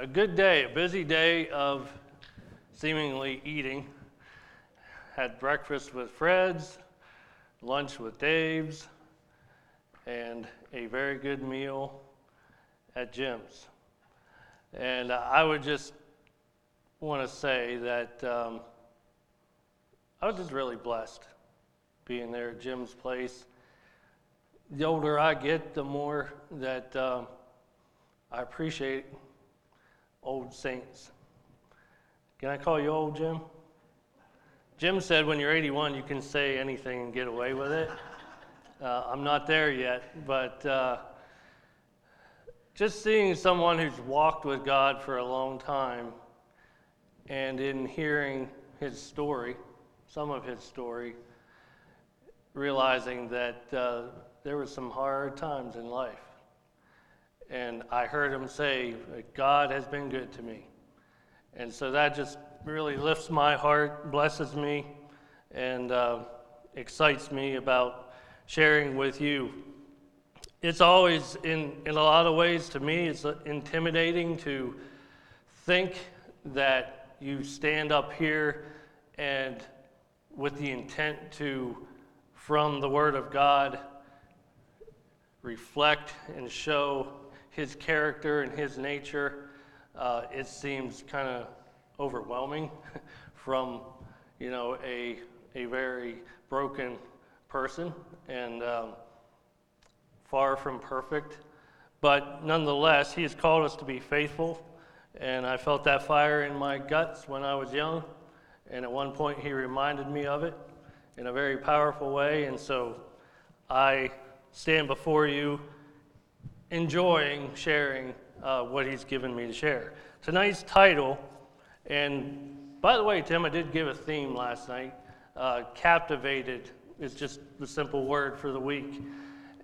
a good day, a busy day of seemingly eating. Had breakfast with Fred's, lunch with Dave's, and a very good meal at Jim's. And I would just want to say that um, I was just really blessed being there at Jim's place. The older I get, the more that um, I appreciate old saints. Can I call you old, Jim? Jim said when you're 81, you can say anything and get away with it. Uh, I'm not there yet, but uh, just seeing someone who's walked with God for a long time and in hearing his story, some of his story, realizing that uh, there were some hard times in life. And I heard him say, God has been good to me. And so that just really lifts my heart, blesses me, and uh, excites me about sharing with you. It's always, in, in a lot of ways, to me, it's intimidating to think that you stand up here and with the intent to, from the Word of God, reflect and show His character and His nature. Uh, it seems kind of overwhelming from, you know, a, a very broken person and um, far from perfect. But nonetheless, He has called us to be faithful. And I felt that fire in my guts when I was young. And at one point, He reminded me of it in a very powerful way. And so I stand before you enjoying sharing uh, what He's given me to share. Tonight's title, and by the way, Tim, I did give a theme last night. Uh, captivated is just the simple word for the week,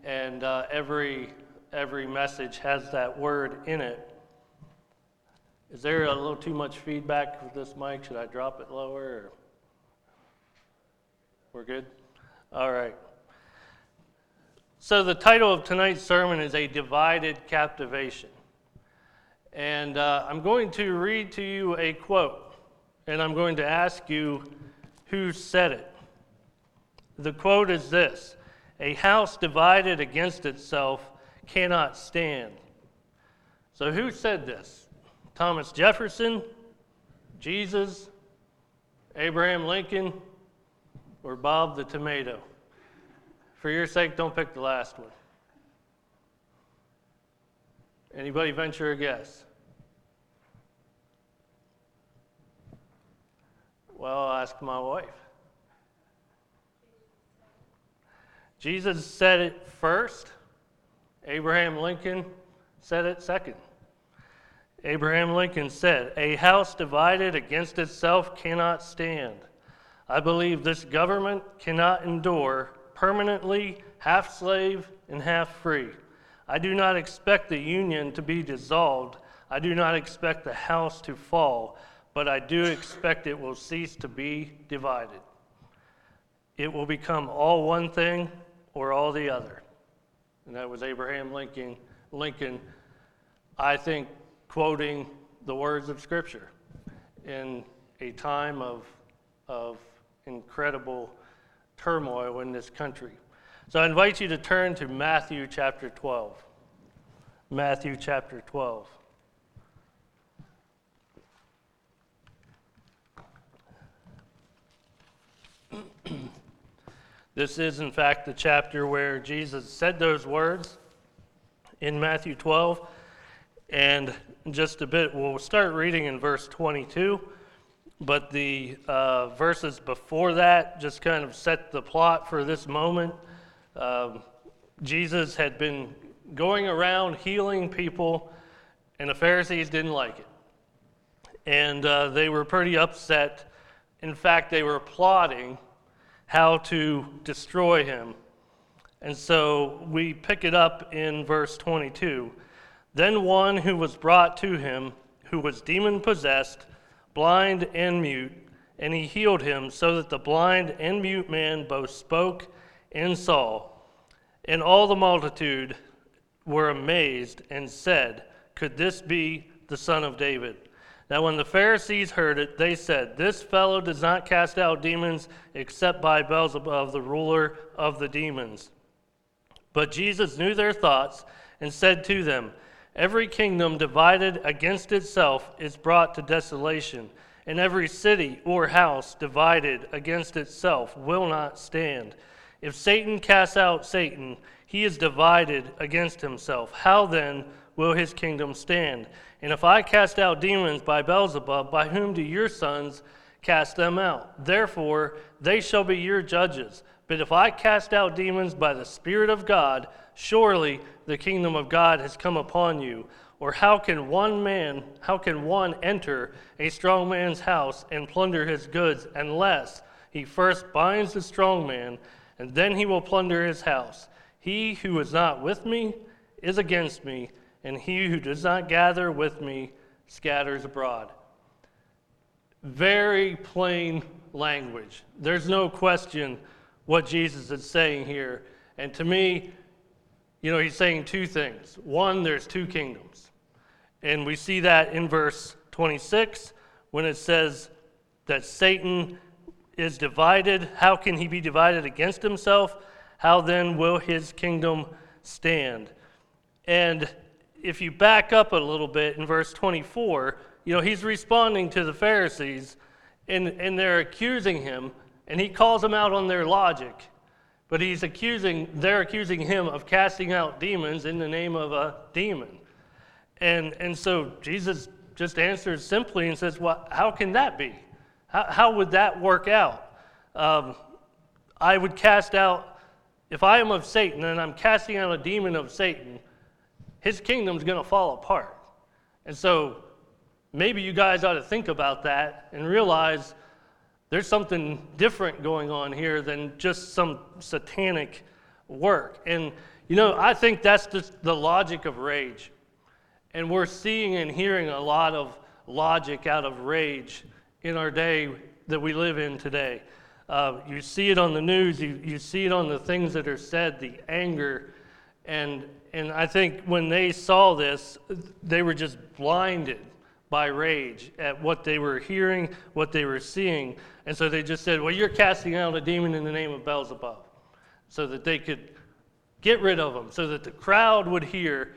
and uh, every every message has that word in it. Is there a little too much feedback with this mic? Should I drop it lower? Or? We're good. All right. So the title of tonight's sermon is a divided captivation, and uh, I'm going to read to you a quote, and I'm going to ask you who said it. The quote is this A house divided against itself cannot stand. So, who said this? Thomas Jefferson, Jesus, Abraham Lincoln, or Bob the Tomato? For your sake, don't pick the last one. Anybody venture a guess? Well, I'll ask my wife. Jesus said it first. Abraham Lincoln said it second. Abraham Lincoln said, A house divided against itself cannot stand. I believe this government cannot endure permanently half slave and half free. I do not expect the union to be dissolved. I do not expect the house to fall, but I do expect it will cease to be divided. It will become all one thing or all the other. And that was Abraham Lincoln, Lincoln, I think, quoting the words of Scripture in a time of, of incredible turmoil in this country. So I invite you to turn to Matthew chapter 12. Matthew chapter 12. this is, in fact, the chapter where Jesus said those words in Matthew 12. And just a bit, we'll start reading in verse 22. But the uh, verses before that just kind of set the plot for this moment. Um, Jesus had been going around healing people, and the Pharisees didn't like it. And uh, they were pretty upset. In fact, they were plotting how to destroy him. And so we pick it up in verse 22. Then one who was brought to him, who was demon possessed, blind and mute, and he healed him, so that the blind and mute man both spoke and saw. And all the multitude were amazed and said, Could this be the son of David. Now, when the Pharisees heard it, they said, This fellow does not cast out demons except by Beelzebub, the ruler of the demons. But Jesus knew their thoughts and said to them, Every kingdom divided against itself is brought to desolation, and every city or house divided against itself will not stand. If Satan casts out Satan, he is divided against himself. How then will his kingdom stand? And if I cast out demons by Beelzebub, by whom do your sons cast them out? Therefore, they shall be your judges. But if I cast out demons by the Spirit of God, surely the kingdom of God has come upon you. Or how can one man, how can one enter a strong man's house and plunder his goods unless he first binds the strong man, and then he will plunder his house? He who is not with me is against me and he who does not gather with me scatters abroad. Very plain language. There's no question what Jesus is saying here. And to me, you know, he's saying two things. One, there's two kingdoms. And we see that in verse 26 when it says that Satan is divided. How can he be divided against himself? How then will his kingdom stand? And if you back up a little bit in verse 24, you know, he's responding to the Pharisees and, and they're accusing him, and he calls them out on their logic. But he's accusing, they're accusing him of casting out demons in the name of a demon. And, and so Jesus just answers simply and says, Well, how can that be? How, how would that work out? Um, I would cast out, if I am of Satan and I'm casting out a demon of Satan, his kingdom's going to fall apart. And so maybe you guys ought to think about that and realize there's something different going on here than just some satanic work. And, you know, I think that's just the logic of rage. And we're seeing and hearing a lot of logic out of rage in our day that we live in today. Uh, you see it on the news, you, you see it on the things that are said, the anger. And, and I think when they saw this, they were just blinded by rage at what they were hearing, what they were seeing. And so they just said, Well, you're casting out a demon in the name of Beelzebub, so that they could get rid of him, so that the crowd would hear,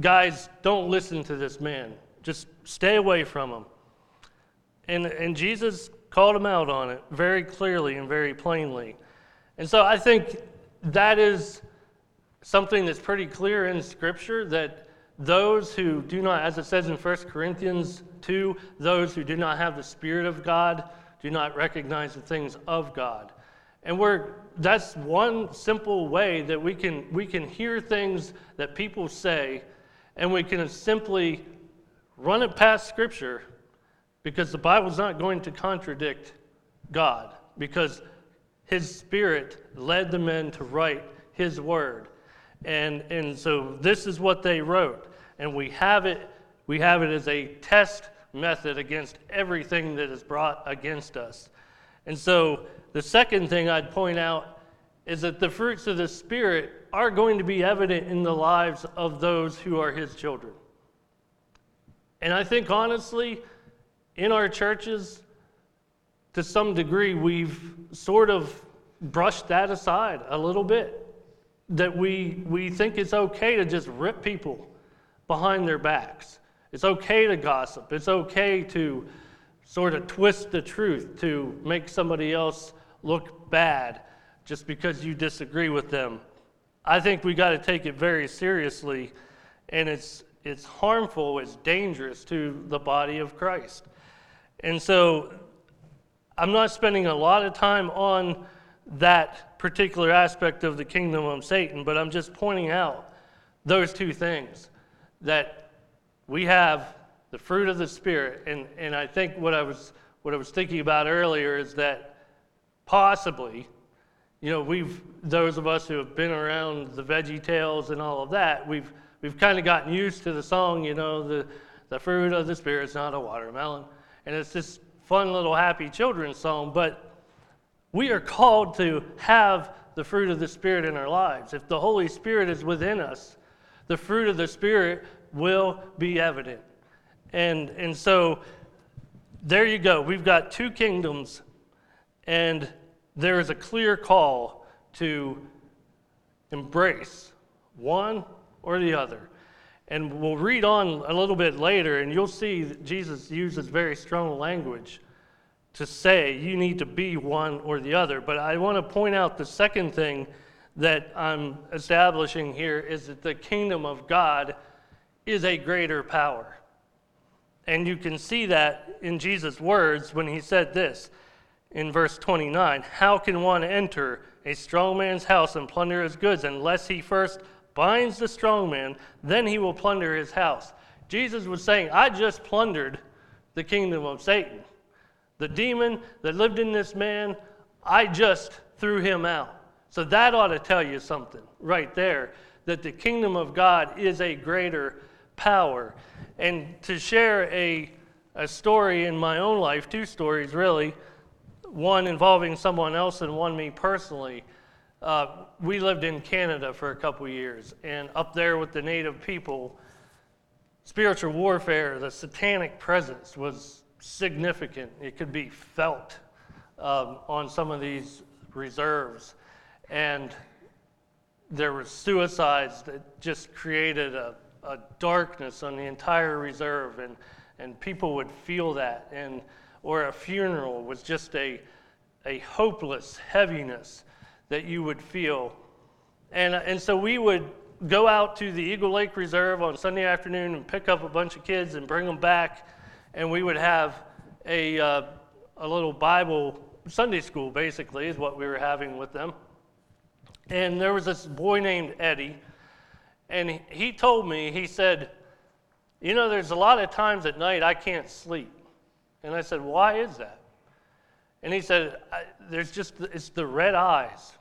Guys, don't listen to this man. Just stay away from him. And, and Jesus called him out on it very clearly and very plainly. And so I think that is something that's pretty clear in Scripture that those who do not, as it says in 1 Corinthians 2, those who do not have the Spirit of God do not recognize the things of God. And we're, that's one simple way that we can, we can hear things that people say and we can simply run it past Scripture because the Bible's not going to contradict God because His Spirit led the men to write His Word. And, and so this is what they wrote. And we have it, we have it as a test method against everything that is brought against us. And so the second thing I'd point out is that the fruits of the Spirit are going to be evident in the lives of those who are His children. And I think honestly, in our churches, to some degree, we've sort of brushed that aside a little bit that we, we think it's okay to just rip people behind their backs. It's okay to gossip. It's okay to sort of twist the truth to make somebody else look bad just because you disagree with them. I think we got to take it very seriously, and it's, it's harmful, it's dangerous to the body of Christ. And so I'm not spending a lot of time on that particular aspect of the kingdom of Satan, but I'm just pointing out those two things that we have the fruit of the Spirit. And, and I think what I, was, what I was thinking about earlier is that possibly, you know, we've, those of us who have been around the Veggie Tales and all of that, we've, we've kind of gotten used to the song, you know, the, the fruit of the Spirit is not a watermelon. And it's this fun little happy children's song, but we are called to have the fruit of the Spirit in our lives. If the Holy Spirit is within us, the fruit of the Spirit will be evident. And, and so there you go. We've got two kingdoms, and there is a clear call to embrace one or the other. And we'll read on a little bit later, and you'll see Jesus uses very strong language to say you need to be one or the other. But I want to point out the second thing that I'm establishing here is that the kingdom of God is a greater power. And you can see that in Jesus' words when he said this in verse 29 How can one enter a strong man's house and plunder his goods unless he first binds the strong man? Then he will plunder his house. Jesus was saying, I just plundered the kingdom of Satan. The demon that lived in this man, I just threw him out. So that ought to tell you something right there that the kingdom of God is a greater power. And to share a, a story in my own life, two stories really, one involving someone else and one me personally. Uh, we lived in Canada for a couple years, and up there with the native people, spiritual warfare, the satanic presence was significant. It could be felt um, on some of these reserves. And there were suicides that just created a, a darkness on the entire reserve, and, and people would feel that. And, or a funeral was just a, a hopeless heaviness that you would feel. And, and so we would go out to the Eagle Lake Reserve on Sunday afternoon and pick up a bunch of kids and bring them back and we would have a, uh, a little Bible Sunday school, basically, is what we were having with them. And there was this boy named Eddie, and he told me, he said, You know, there's a lot of times at night I can't sleep. And I said, Why is that? And he said, There's just, it's the red eyes.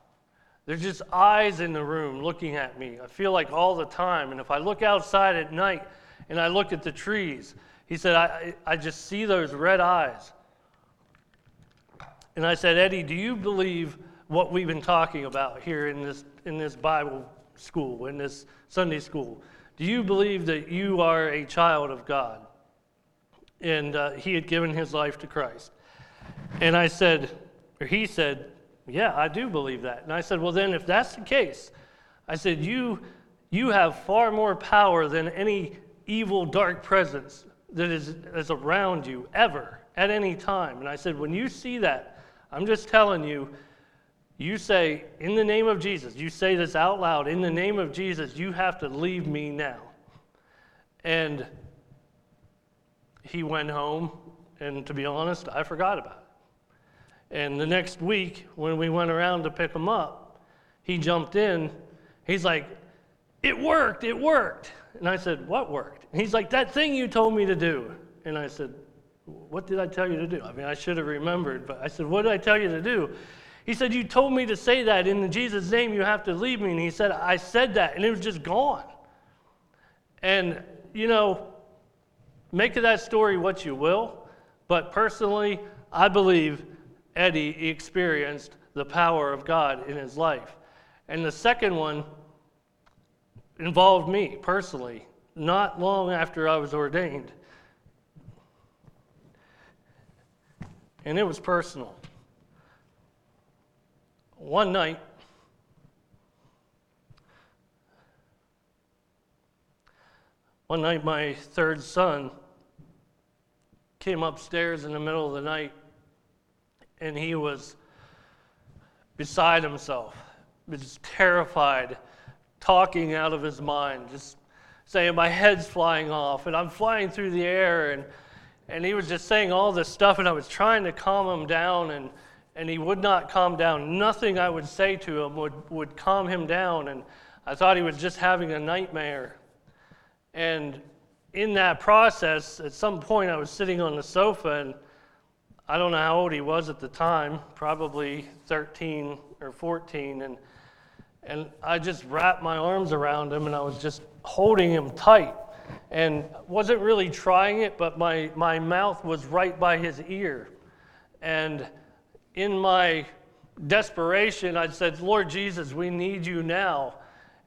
There's just eyes in the room looking at me. I feel like all the time. And if I look outside at night and I look at the trees, he said, I, I just see those red eyes. And I said, Eddie, do you believe what we've been talking about here in this, in this Bible school, in this Sunday school? Do you believe that you are a child of God? And uh, he had given his life to Christ. And I said, or he said, Yeah, I do believe that. And I said, Well, then, if that's the case, I said, You, you have far more power than any evil, dark presence that is, is around you ever at any time. And I said, when you see that, I'm just telling you, you say, in the name of Jesus, you say this out loud, in the name of Jesus, you have to leave me now. And he went home, and to be honest, I forgot about it. And the next week, when we went around to pick him up, he jumped in. He's like, It worked, it worked. And I said, What worked? And he's like, That thing you told me to do. And I said, What did I tell you to do? I mean, I should have remembered, but I said, What did I tell you to do? He said, You told me to say that in Jesus' name, you have to leave me. And he said, I said that, and it was just gone. And, you know, make of that story what you will, but personally, I believe Eddie experienced the power of God in his life. And the second one, involved me personally, not long after I was ordained. And it was personal. One night, one night my third son came upstairs in the middle of the night and he was beside himself, was terrified talking out of his mind, just saying, My head's flying off, and I'm flying through the air. And, and he was just saying all this stuff, and I was trying to calm him down, and, and he would not calm down. Nothing I would say to him would, would calm him down, and I thought he was just having a nightmare. And in that process, at some point, I was sitting on the sofa, and I don't know how old he was at the time, probably 13 or 14, and and I just wrapped my arms around him and I was just holding him tight and wasn't really trying it, but my, my mouth was right by his ear. And in my desperation, I said, Lord Jesus, we need you now.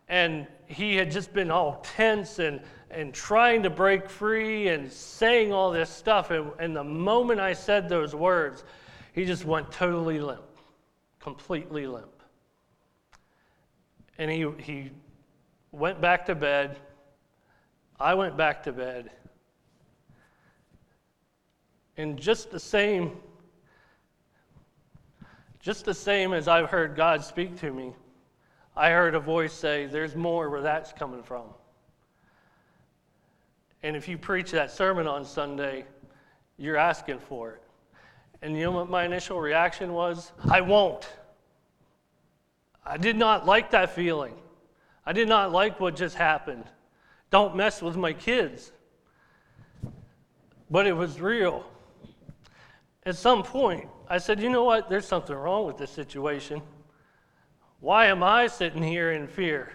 And he had just been all tense and, and trying to break free and saying all this stuff. And, and the moment I said those words, he just went totally limp, completely limp. And he, he went back to bed. I went back to bed. And just the same, just the same as I've heard God speak to me, I heard a voice say, There's more where that's coming from. And if you preach that sermon on Sunday, you're asking for it. And you know what my initial reaction was? I won't. I did not like that feeling. I did not like what just happened. Don't mess with my kids. But it was real. At some point, I said, you know what? There's something wrong with this situation. Why am I sitting here in fear?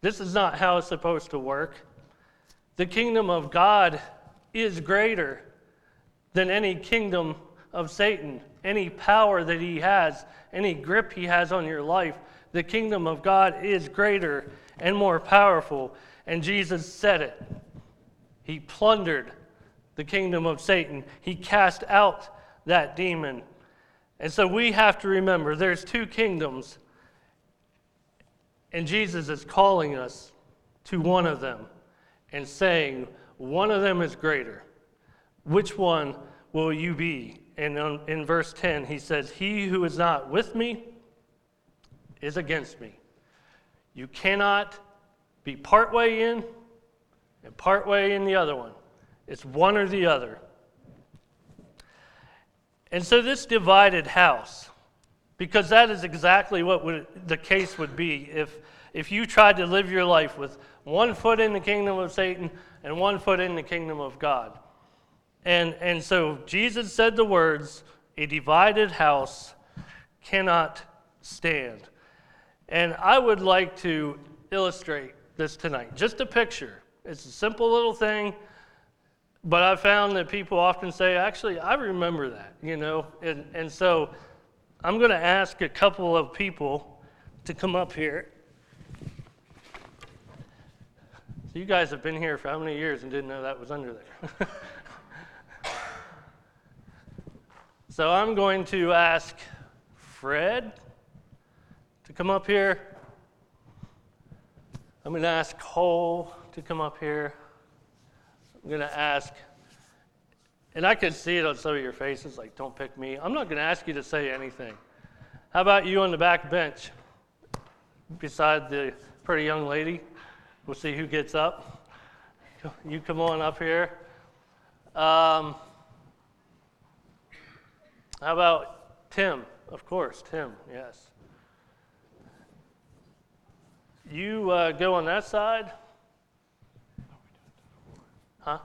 This is not how it's supposed to work. The kingdom of God is greater than any kingdom of Satan, any power that he has, any grip he has on your life. The kingdom of God is greater and more powerful. And Jesus said it. He plundered the kingdom of Satan, he cast out that demon. And so we have to remember there's two kingdoms, and Jesus is calling us to one of them and saying, One of them is greater. Which one will you be? And in verse 10, he says, He who is not with me is against me. You cannot be partway in and partway in the other one. It's one or the other. And so, this divided house, because that is exactly what would, the case would be if, if you tried to live your life with one foot in the kingdom of Satan and one foot in the kingdom of God. And, and so, Jesus said the words, a divided house cannot stand. And I would like to illustrate this tonight. Just a picture. It's a simple little thing. But I found that people often say, actually, I remember that, you know. And, and so I'm going to ask a couple of people to come up here. So you guys have been here for how many years and didn't know that was under there? so I'm going to ask Fred to come up here. I'm going to ask Cole to come up here. I'm going to ask, and I could see it on some of your faces, like, don't pick me. I'm not going to ask you to say anything. How about you on the back bench beside the pretty young lady? We'll see who gets up. You come on up here. Um, how about Tim? Of course, Tim, yes. You uh, go on that side. Huh?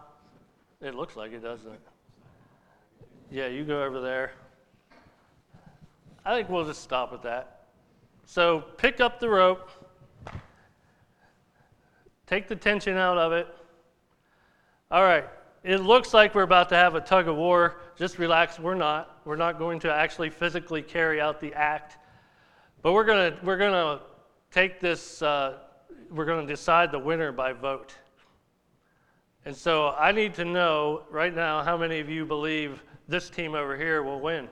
It looks like it, doesn't it? Yeah, you go over there. I think we'll just stop at that. So pick up the rope, take the tension out of it. All right, it looks like we're about to have a tug of war. Just relax, we're not. We're not going to actually physically carry out the act. But we're going to we're to take this, uh, we're going to decide the winner by vote. And so I need to know right now how many of you believe this team over here will win.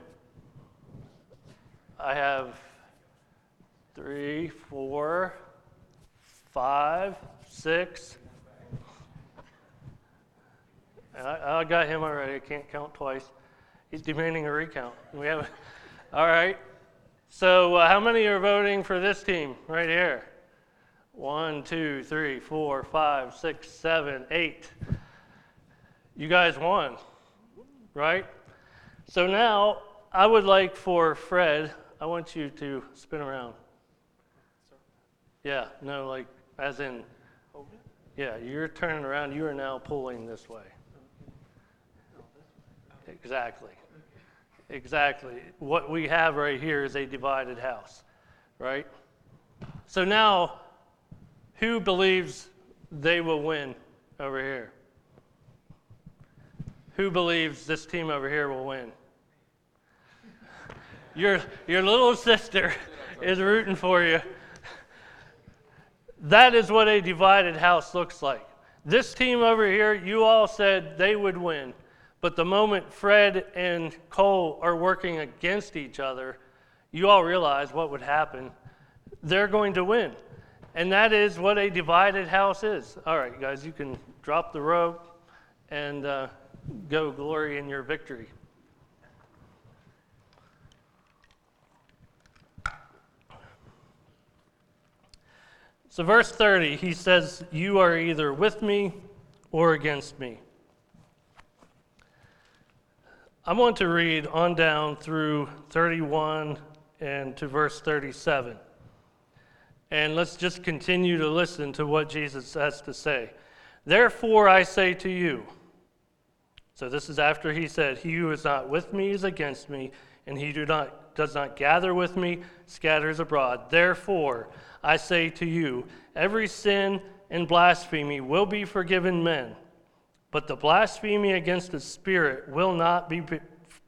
I have three, four, five, six. I, I got him already. I can't count twice. He's demanding a recount. We have, all right. So uh, how many are voting for this team right here? One, two, three, four, five, six, seven, eight. You guys won, right? So now I would like for Fred, I want you to spin around. Yeah, no, like as in, yeah, you're turning around, you are now pulling this way. Exactly. Exactly. What we have right here is a divided house, right? So now who believes they will win over here? Who believes this team over here will win? Your, your little sister is rooting for you. That is what a divided house looks like. This team over here, you all said they would win. But the moment Fred and Cole are working against each other, you all realize what would happen. They're going to win. And that is what a divided house is. All right, guys, you can drop the rope and uh, go glory in your victory. So, verse 30, he says, You are either with me or against me. I want to read on down through 31 and to verse 37. And let's just continue to listen to what Jesus has to say. Therefore, I say to you, so this is after he said, He who is not with me is against me, and he do not, does not gather with me scatters abroad. Therefore, I say to you, every sin and blasphemy will be forgiven men, but the blasphemy against the Spirit will not be,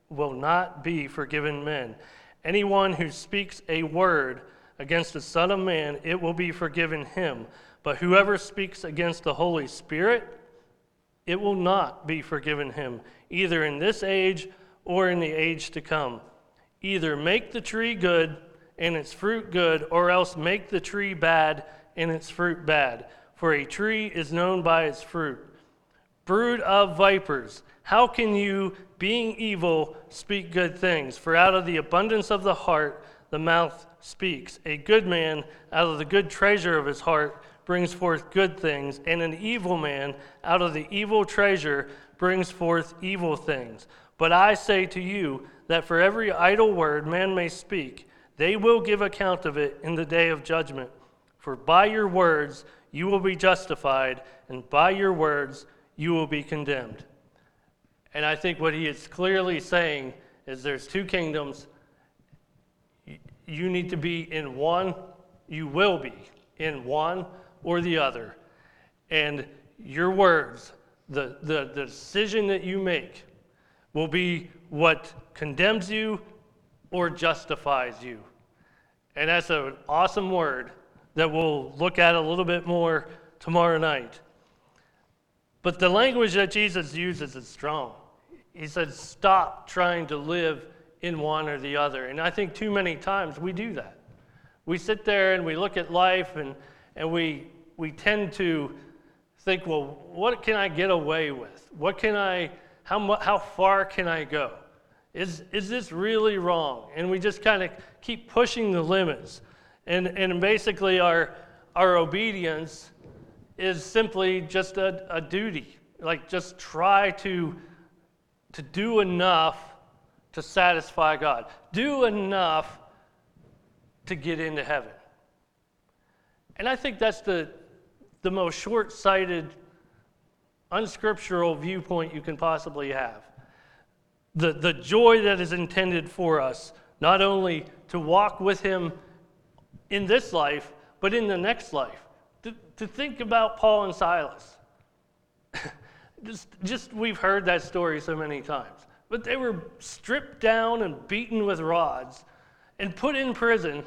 will not be forgiven men. Anyone who speaks a word against the Son of Man, it will be forgiven him. But whoever speaks against the Holy Spirit, it will not be forgiven him, either in this age or in the age to come. Either make the tree good and its fruit good, or else make the tree bad and its fruit bad. For a tree is known by its fruit. Brood of vipers, how can you, being evil, speak good things? For out of the abundance of the heart, the mouth speaks. A good man, out of the good treasure of his heart, brings forth good things, and an evil man, out of the evil treasure, brings forth evil things. But I say to you that for every idle word man may speak, they will give account of it in the day of judgment. For by your words you will be justified, and by your words you will be condemned. And I think what he is clearly saying is there's two kingdoms. You need to be in one, you will be in one or the other. And your words, the, the, the decision that you make, will be what condemns you or justifies you. And that's an awesome word that we'll look at a little bit more tomorrow night. But the language that Jesus uses is strong. He said, Stop trying to live in one or the other. And I think too many times we do that. We sit there and we look at life and, and we, we tend to think, well, what can I get away with? What can I, how, how far can I go? Is, is this really wrong? And we just kind of keep pushing the limits. And, and basically, our, our obedience is simply just a, a duty. Like, just try to, to do enough to satisfy God, do enough to get into heaven. And I think that's the, the most short sighted, unscriptural viewpoint you can possibly have the, the joy that is intended for us, not only to walk with Him in this life, but in the next life. To, to think about Paul and Silas. just, just, we've heard that story so many times. But they were stripped down and beaten with rods and put in prison,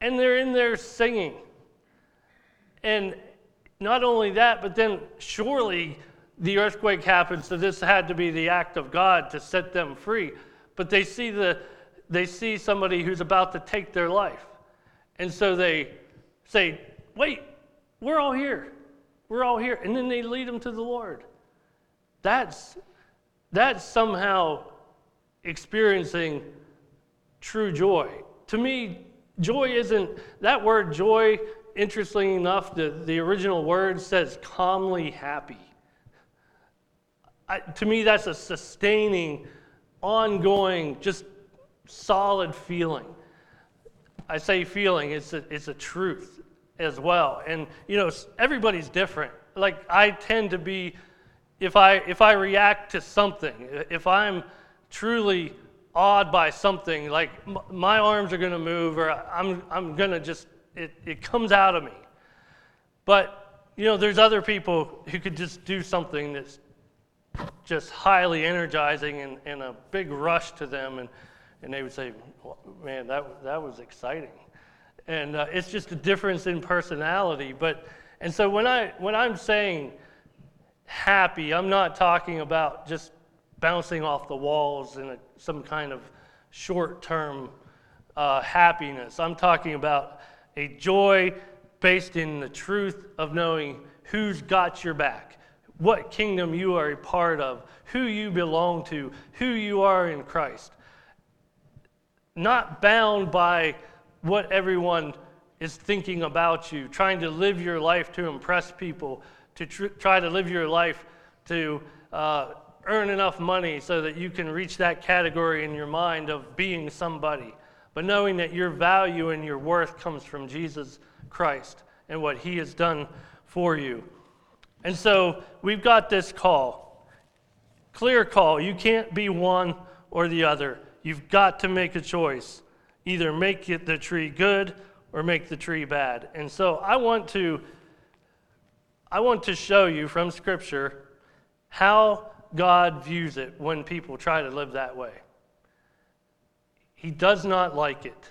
and they're in there singing. And not only that, but then surely the earthquake happened, so this had to be the act of God to set them free. But they see, the, they see somebody who's about to take their life. And so they say, Wait, we're all here. We're all here. And then they lead them to the Lord. That's, that's somehow experiencing true joy. To me, joy isn't, that word joy, interestingly enough, the, the original word says calmly happy. I, to me, that's a sustaining, ongoing, just solid feeling. I say feeling, it's a, it's a truth as well. And, you know, everybody's different. Like, I tend to be, if I, if I react to something, if I'm truly awed by something, like my arms are going to move or I'm, I'm going to just, it, it comes out of me. But, you know, there's other people who could just do something that's just highly energizing and, and a big rush to them. And, and they would say, man, that, that was exciting. And uh, it's just a difference in personality. But, And so when, I, when I'm saying happy, I'm not talking about just bouncing off the walls in a, some kind of short term uh, happiness. I'm talking about a joy based in the truth of knowing who's got your back, what kingdom you are a part of, who you belong to, who you are in Christ. Not bound by what everyone is thinking about you, trying to live your life to impress people, to tr- try to live your life to uh, earn enough money so that you can reach that category in your mind of being somebody, but knowing that your value and your worth comes from Jesus Christ and what he has done for you. And so we've got this call clear call. You can't be one or the other. You've got to make a choice. Either make it the tree good or make the tree bad. And so I want to I want to show you from scripture how God views it when people try to live that way. He does not like it.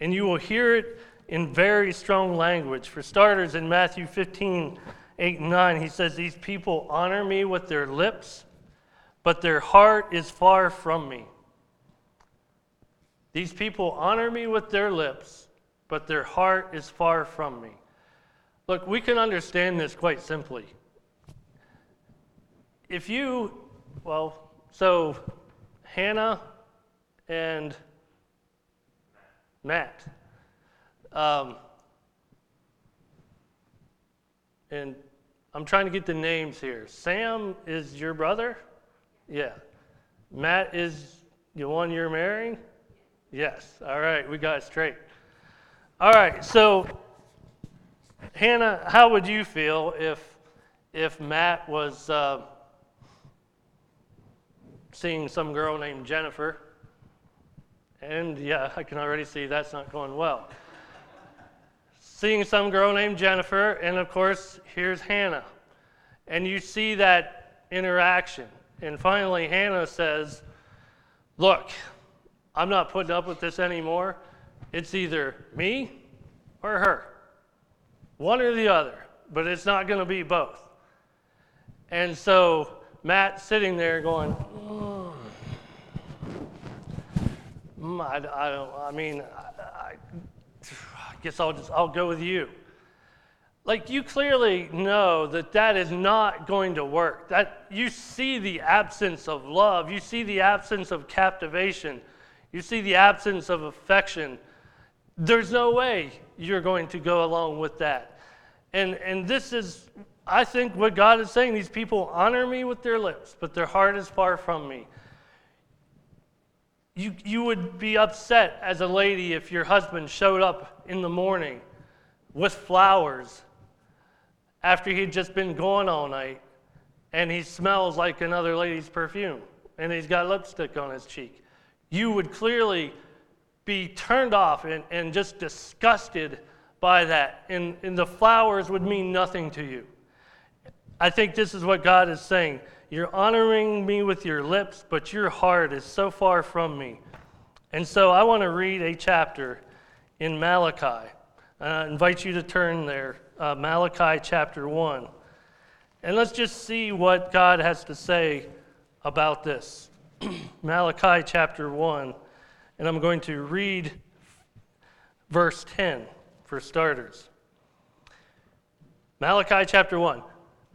And you will hear it in very strong language. For starters, in Matthew 15, 8 and 9, he says, These people honor me with their lips, but their heart is far from me. These people honor me with their lips, but their heart is far from me. Look, we can understand this quite simply. If you, well, so Hannah and Matt, um, and I'm trying to get the names here. Sam is your brother? Yeah. Matt is the one you're marrying? Yes. All right, we got it straight. All right, so Hannah, how would you feel if if Matt was uh, seeing some girl named Jennifer? And yeah, I can already see that's not going well seeing some girl named Jennifer, and of course, here's Hannah. And you see that interaction. And finally, Hannah says, Look, I'm not putting up with this anymore. It's either me or her, one or the other, but it's not going to be both. And so Matt sitting there going, mm, I, I, don't, I mean, I, I guess I'll just I'll go with you. Like you clearly know that that is not going to work. That you see the absence of love, you see the absence of captivation, you see the absence of affection. There's no way you're going to go along with that. And and this is I think what God is saying these people honor me with their lips, but their heart is far from me. You, you would be upset as a lady if your husband showed up in the morning with flowers after he'd just been gone all night and he smells like another lady's perfume and he's got lipstick on his cheek. You would clearly be turned off and, and just disgusted by that, and, and the flowers would mean nothing to you. I think this is what God is saying. You're honoring me with your lips, but your heart is so far from me. And so I want to read a chapter in Malachi. I invite you to turn there, uh, Malachi chapter 1. And let's just see what God has to say about this. Malachi chapter 1. And I'm going to read verse 10 for starters. Malachi chapter 1.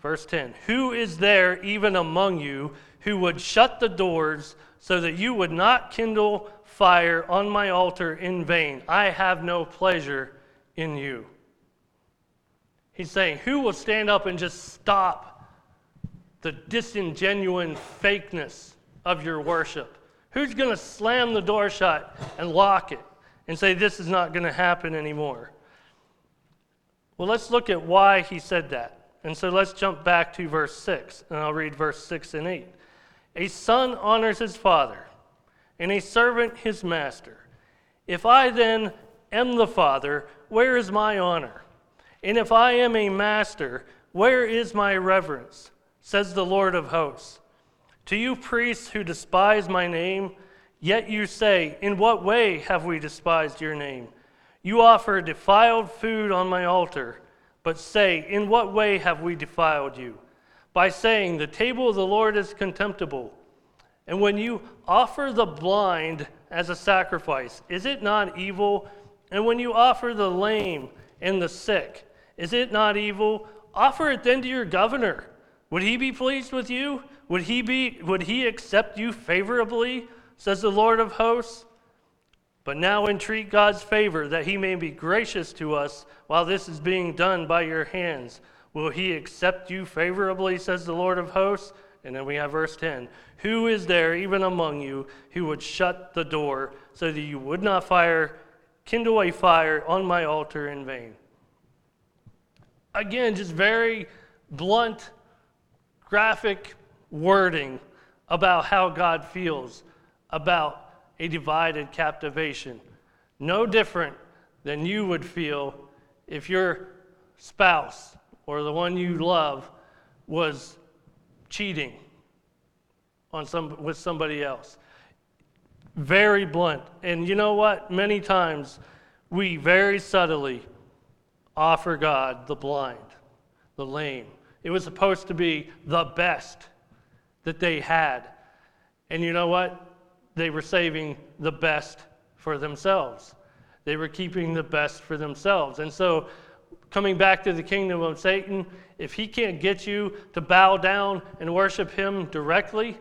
Verse 10 Who is there even among you who would shut the doors so that you would not kindle fire on my altar in vain? I have no pleasure in you. He's saying, Who will stand up and just stop the disingenuine fakeness of your worship? Who's going to slam the door shut and lock it and say, This is not going to happen anymore? Well, let's look at why he said that. And so let's jump back to verse 6, and I'll read verse 6 and 8. A son honors his father, and a servant his master. If I then am the father, where is my honor? And if I am a master, where is my reverence? Says the Lord of hosts. To you priests who despise my name, yet you say, In what way have we despised your name? You offer defiled food on my altar but say, In what way have we defiled you? By saying, The table of the Lord is contemptible. And when you offer the blind as a sacrifice, is it not evil? And when you offer the lame and the sick, is it not evil? Offer it then to your governor. Would he be pleased with you? Would he, be, would he accept you favorably? Says the Lord of hosts. But now entreat God's favor that he may be gracious to us while this is being done by your hands. Will he accept you favorably, says the Lord of hosts? And then we have verse 10 Who is there, even among you, who would shut the door so that you would not fire, kindle a fire on my altar in vain? Again, just very blunt, graphic wording about how God feels about a divided captivation. No different than you would feel if your spouse or the one you love was cheating on some, with somebody else. Very blunt. And you know what? Many times we very subtly offer God the blind, the lame. It was supposed to be the best that they had. And you know what? They were saving the best for themselves. They were keeping the best for themselves. And so coming back to the kingdom of Satan, if he can't get you to bow down and worship him directly,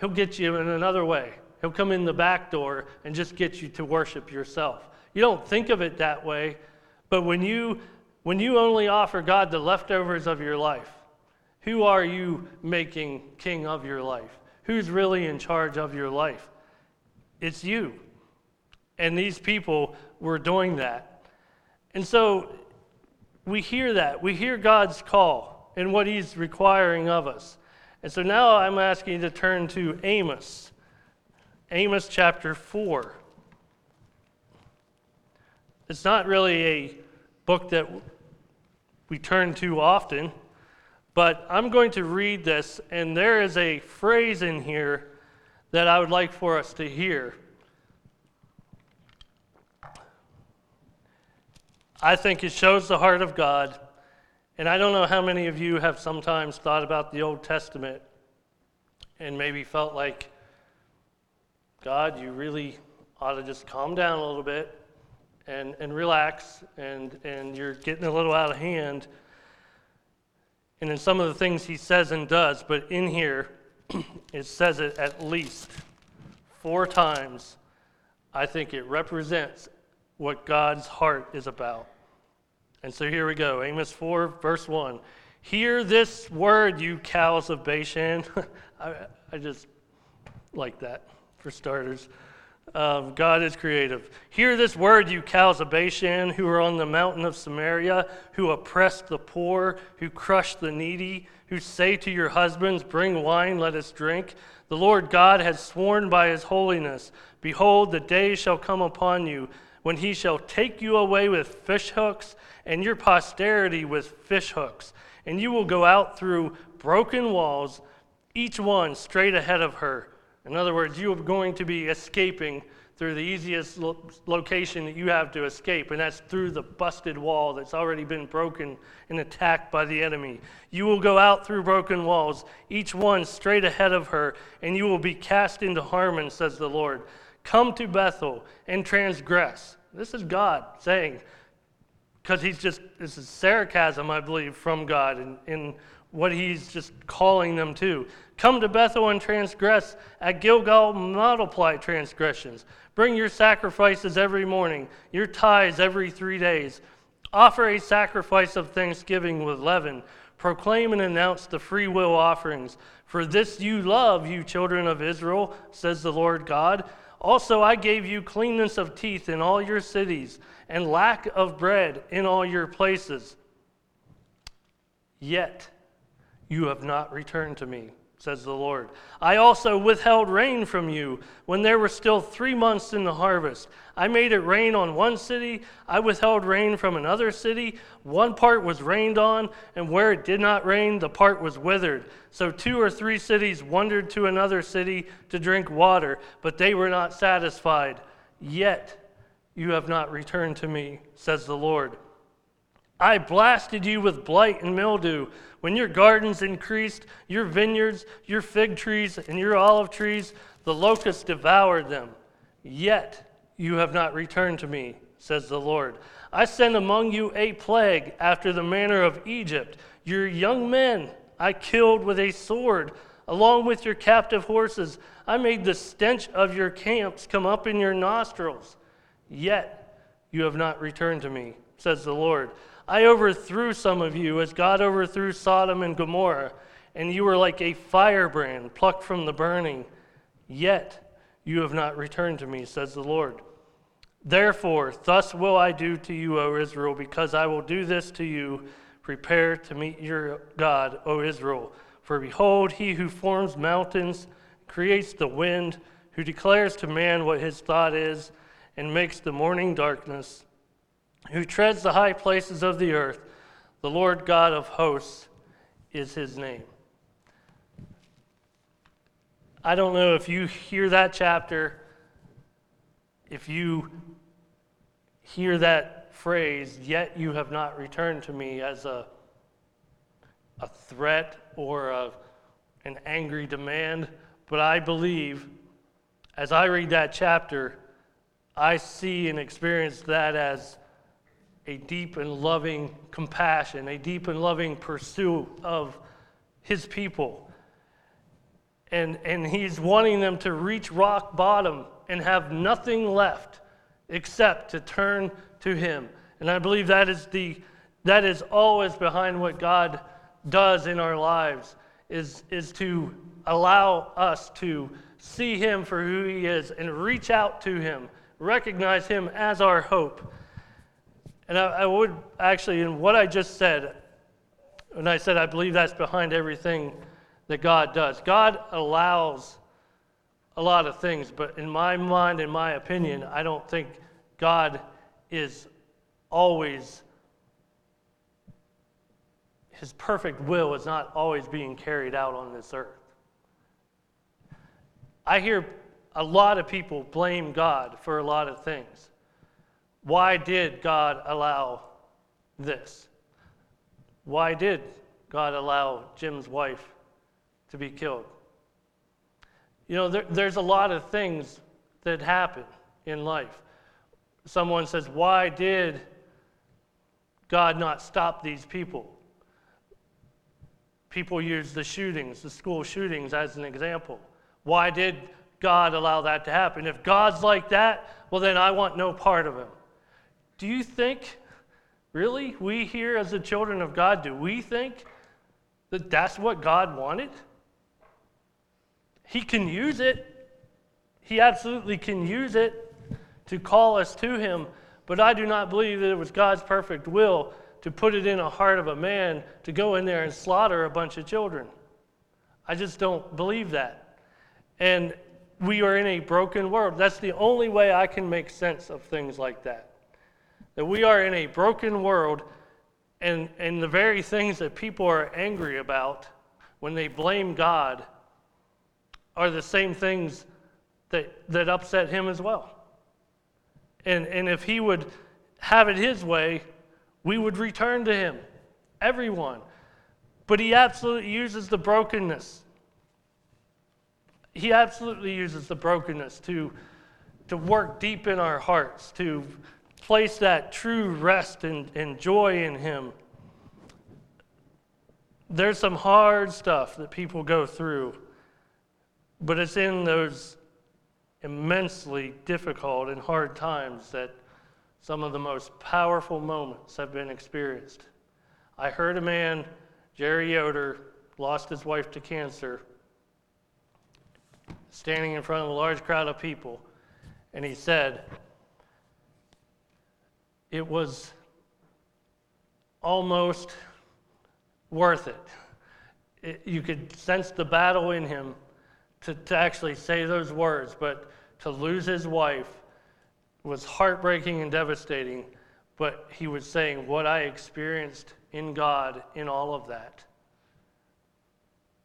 he'll get you in another way. He'll come in the back door and just get you to worship yourself. You don't think of it that way, but when you when you only offer God the leftovers of your life, who are you making king of your life? Who's really in charge of your life? It's you. And these people were doing that. And so we hear that. We hear God's call and what He's requiring of us. And so now I'm asking you to turn to Amos, Amos chapter 4. It's not really a book that we turn to often, but I'm going to read this, and there is a phrase in here that I would like for us to hear. I think it shows the heart of God. And I don't know how many of you have sometimes thought about the Old Testament and maybe felt like, God, you really ought to just calm down a little bit and, and relax, and, and you're getting a little out of hand. And in some of the things he says and does, but in here, it says it at least four times. I think it represents what God's heart is about. And so here we go Amos 4, verse 1. Hear this word, you cows of Bashan. I, I just like that for starters. Um, God is creative. Hear this word, you cows of Bashan, who are on the mountain of Samaria, who oppress the poor, who crush the needy, who say to your husbands, Bring wine, let us drink. The Lord God has sworn by his holiness Behold, the day shall come upon you when he shall take you away with fishhooks, and your posterity with fishhooks. And you will go out through broken walls, each one straight ahead of her. In other words, you are going to be escaping through the easiest lo- location that you have to escape, and that's through the busted wall that's already been broken and attacked by the enemy. You will go out through broken walls, each one straight ahead of her, and you will be cast into Harmon, says the Lord. Come to Bethel and transgress. This is God saying, because he's just, this is sarcasm, I believe, from God in, in what he's just calling them to. Come to Bethel and transgress. At Gilgal, multiply transgressions. Bring your sacrifices every morning, your tithes every three days. Offer a sacrifice of thanksgiving with leaven. Proclaim and announce the free will offerings. For this you love, you children of Israel, says the Lord God. Also, I gave you cleanness of teeth in all your cities, and lack of bread in all your places. Yet you have not returned to me, says the Lord. I also withheld rain from you when there were still three months in the harvest. I made it rain on one city, I withheld rain from another city. One part was rained on, and where it did not rain, the part was withered. So two or three cities wandered to another city to drink water, but they were not satisfied. Yet you have not returned to me, says the Lord. I blasted you with blight and mildew. When your gardens increased, your vineyards, your fig trees, and your olive trees, the locusts devoured them. Yet you have not returned to me, says the Lord. I send among you a plague after the manner of Egypt. Your young men I killed with a sword, along with your captive horses. I made the stench of your camps come up in your nostrils. Yet you have not returned to me, says the Lord. I overthrew some of you as God overthrew Sodom and Gomorrah, and you were like a firebrand plucked from the burning. Yet you have not returned to me, says the Lord. Therefore, thus will I do to you, O Israel, because I will do this to you. Prepare to meet your God, O Israel. For behold, he who forms mountains, creates the wind, who declares to man what his thought is, and makes the morning darkness who treads the high places of the earth. The Lord God of hosts is his name. I don't know if you hear that chapter, if you hear that phrase, yet you have not returned to me as a, a threat or a, an angry demand, but I believe as I read that chapter, I see and experience that as a deep and loving compassion, a deep and loving pursuit of his people. And, and he's wanting them to reach rock bottom and have nothing left except to turn to him. And I believe that is, the, that is always behind what God does in our lives, is, is to allow us to see him for who he is and reach out to him, recognize him as our hope and I, I would actually, in what I just said, when I said I believe that's behind everything that God does, God allows a lot of things, but in my mind, in my opinion, I don't think God is always, his perfect will is not always being carried out on this earth. I hear a lot of people blame God for a lot of things. Why did God allow this? Why did God allow Jim's wife to be killed? You know, there, there's a lot of things that happen in life. Someone says, Why did God not stop these people? People use the shootings, the school shootings, as an example. Why did God allow that to happen? If God's like that, well, then I want no part of him. Do you think, really, we here as the children of God, do we think that that's what God wanted? He can use it. He absolutely can use it to call us to Him, but I do not believe that it was God's perfect will to put it in a heart of a man to go in there and slaughter a bunch of children. I just don't believe that. And we are in a broken world. That's the only way I can make sense of things like that that we are in a broken world, and, and the very things that people are angry about when they blame God are the same things that, that upset him as well. And, and if he would have it his way, we would return to him, everyone. But he absolutely uses the brokenness. He absolutely uses the brokenness to, to work deep in our hearts, to place that true rest and, and joy in Him. There's some hard stuff that people go through, but it's in those immensely difficult and hard times that some of the most powerful moments have been experienced. I heard a man, Jerry Yoder, lost his wife to cancer, standing in front of a large crowd of people, and he said, it was almost worth it. it. You could sense the battle in him to, to actually say those words, but to lose his wife was heartbreaking and devastating. But he was saying, What I experienced in God in all of that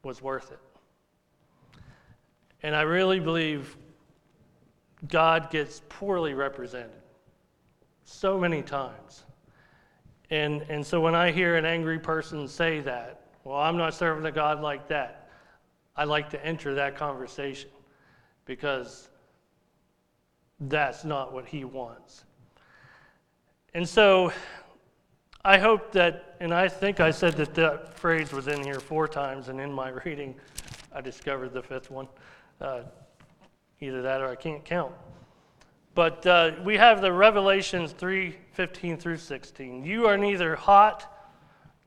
was worth it. And I really believe God gets poorly represented so many times. And, and so when I hear an angry person say that, well, I'm not serving a God like that, I like to enter that conversation because that's not what he wants. And so I hope that, and I think I said that that phrase was in here four times, and in my reading, I discovered the fifth one. Uh, either that or I can't count. But uh, we have the Revelations 3 15 through 16. You are neither hot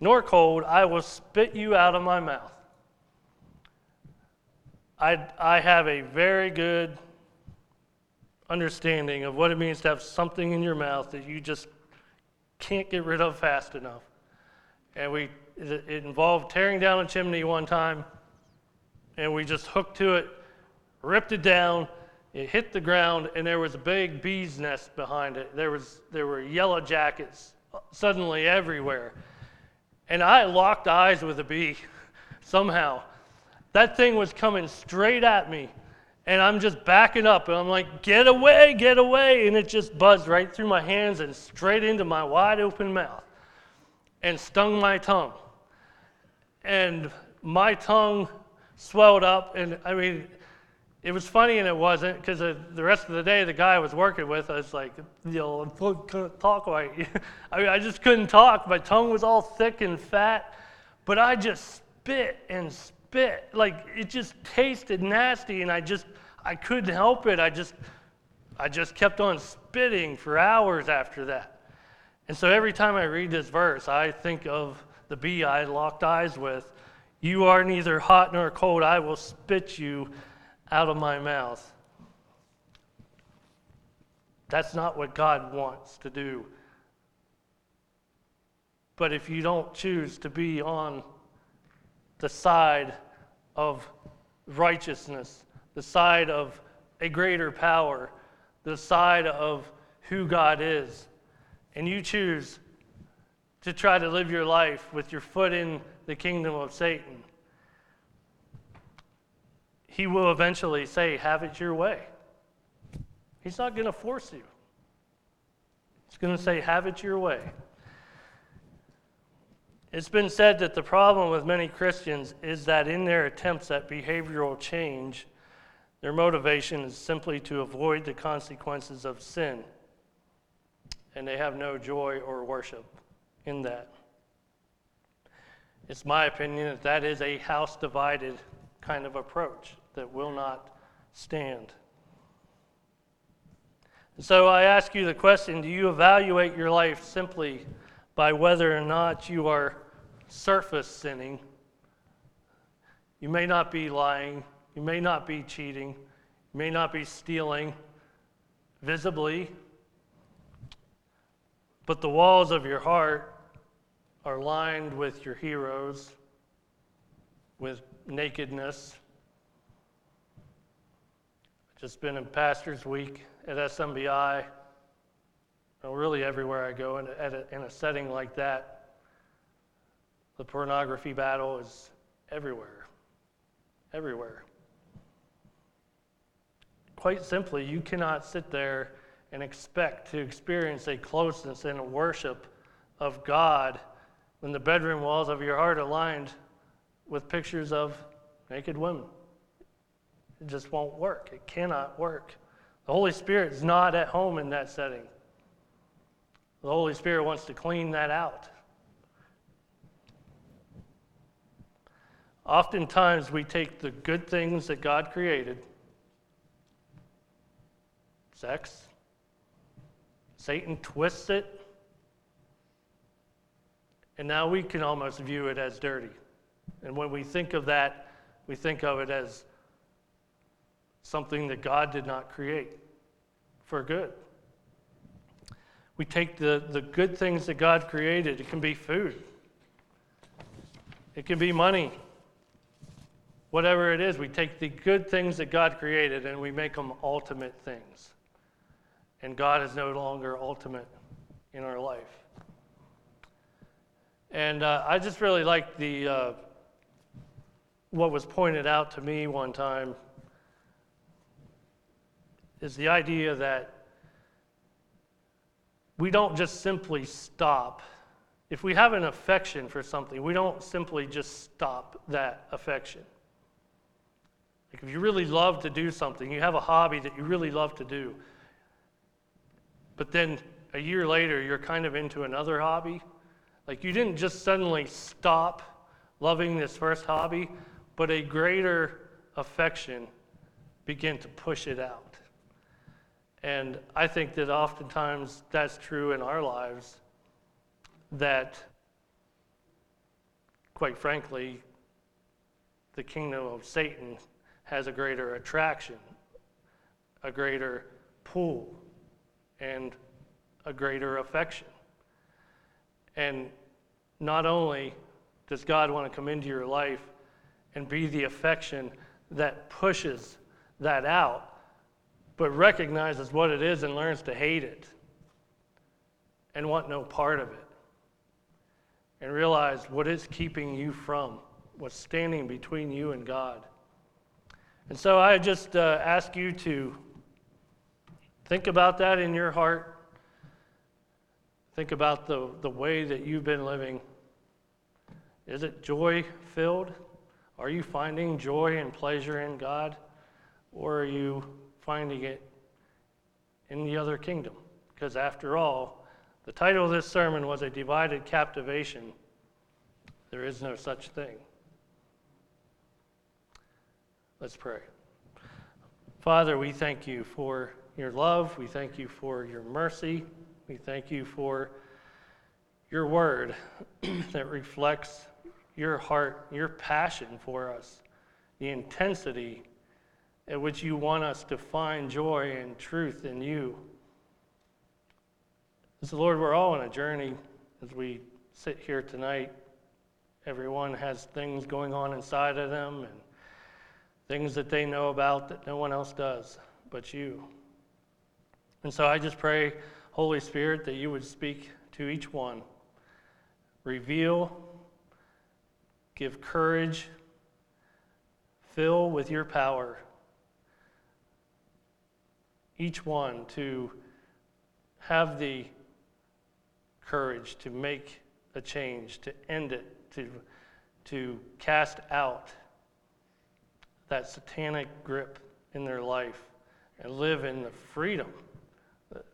nor cold. I will spit you out of my mouth. I, I have a very good understanding of what it means to have something in your mouth that you just can't get rid of fast enough. And we, it involved tearing down a chimney one time, and we just hooked to it, ripped it down, it hit the ground, and there was a big bee's nest behind it. There, was, there were yellow jackets suddenly everywhere. And I locked eyes with a bee somehow. That thing was coming straight at me. And I'm just backing up, and I'm like, get away, get away. And it just buzzed right through my hands and straight into my wide open mouth and stung my tongue. And my tongue swelled up, and I mean, it was funny and it wasn't because uh, the rest of the day the guy I was working with, I was like, you know, couldn't talk right. I mean, I just couldn't talk. My tongue was all thick and fat, but I just spit and spit. Like it just tasted nasty, and I just I couldn't help it. I just I just kept on spitting for hours after that. And so every time I read this verse, I think of the bee I locked eyes with. You are neither hot nor cold. I will spit you out of my mouth. That's not what God wants to do. But if you don't choose to be on the side of righteousness, the side of a greater power, the side of who God is, and you choose to try to live your life with your foot in the kingdom of Satan, he will eventually say, Have it your way. He's not going to force you, he's going to say, Have it your way. It's been said that the problem with many Christians is that in their attempts at behavioral change, their motivation is simply to avoid the consequences of sin, and they have no joy or worship in that. It's my opinion that that is a house divided kind of approach that will not stand. So I ask you the question do you evaluate your life simply by whether or not you are surface sinning? You may not be lying, you may not be cheating, you may not be stealing visibly, but the walls of your heart are lined with your heroes, with nakedness, just been in Pastor's Week at SMBI, well, really everywhere I go in a, in a setting like that. The pornography battle is everywhere. Everywhere. Quite simply, you cannot sit there and expect to experience a closeness and a worship of God when the bedroom walls of your heart are lined with pictures of naked women. It just won't work. It cannot work. The Holy Spirit is not at home in that setting. The Holy Spirit wants to clean that out. Oftentimes, we take the good things that God created sex, Satan twists it, and now we can almost view it as dirty. And when we think of that, we think of it as something that God did not create for good. We take the, the good things that God created, it can be food, it can be money, whatever it is. We take the good things that God created and we make them ultimate things. And God is no longer ultimate in our life. And uh, I just really like the uh, what was pointed out to me one time is the idea that we don't just simply stop if we have an affection for something, we don't simply just stop that affection. Like if you really love to do something, you have a hobby that you really love to do, but then a year later you're kind of into another hobby, like you didn't just suddenly stop loving this first hobby, but a greater affection began to push it out. And I think that oftentimes that's true in our lives, that, quite frankly, the kingdom of Satan has a greater attraction, a greater pull, and a greater affection. And not only does God want to come into your life and be the affection that pushes that out, but recognizes what it is and learns to hate it and want no part of it. And realize what is keeping you from, what's standing between you and God. And so I just uh, ask you to think about that in your heart. Think about the, the way that you've been living. Is it joy filled? Are you finding joy and pleasure in God? Or are you finding it in the other kingdom? Because after all, the title of this sermon was A Divided Captivation. There is no such thing. Let's pray. Father, we thank you for your love. We thank you for your mercy. We thank you for your word that reflects your heart, your passion for us, the intensity at which you want us to find joy and truth in you. So, Lord, we're all on a journey as we sit here tonight. Everyone has things going on inside of them and things that they know about that no one else does but you. And so I just pray, Holy Spirit, that you would speak to each one, reveal, give courage, fill with your power each one to have the courage to make a change, to end it, to, to cast out that satanic grip in their life and live in the freedom,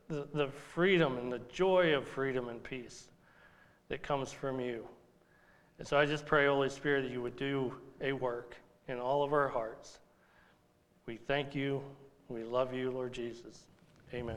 the, the freedom and the joy of freedom and peace that comes from you. And so I just pray, Holy Spirit, that you would do a work in all of our hearts. We thank you. We love you, Lord Jesus. Amen.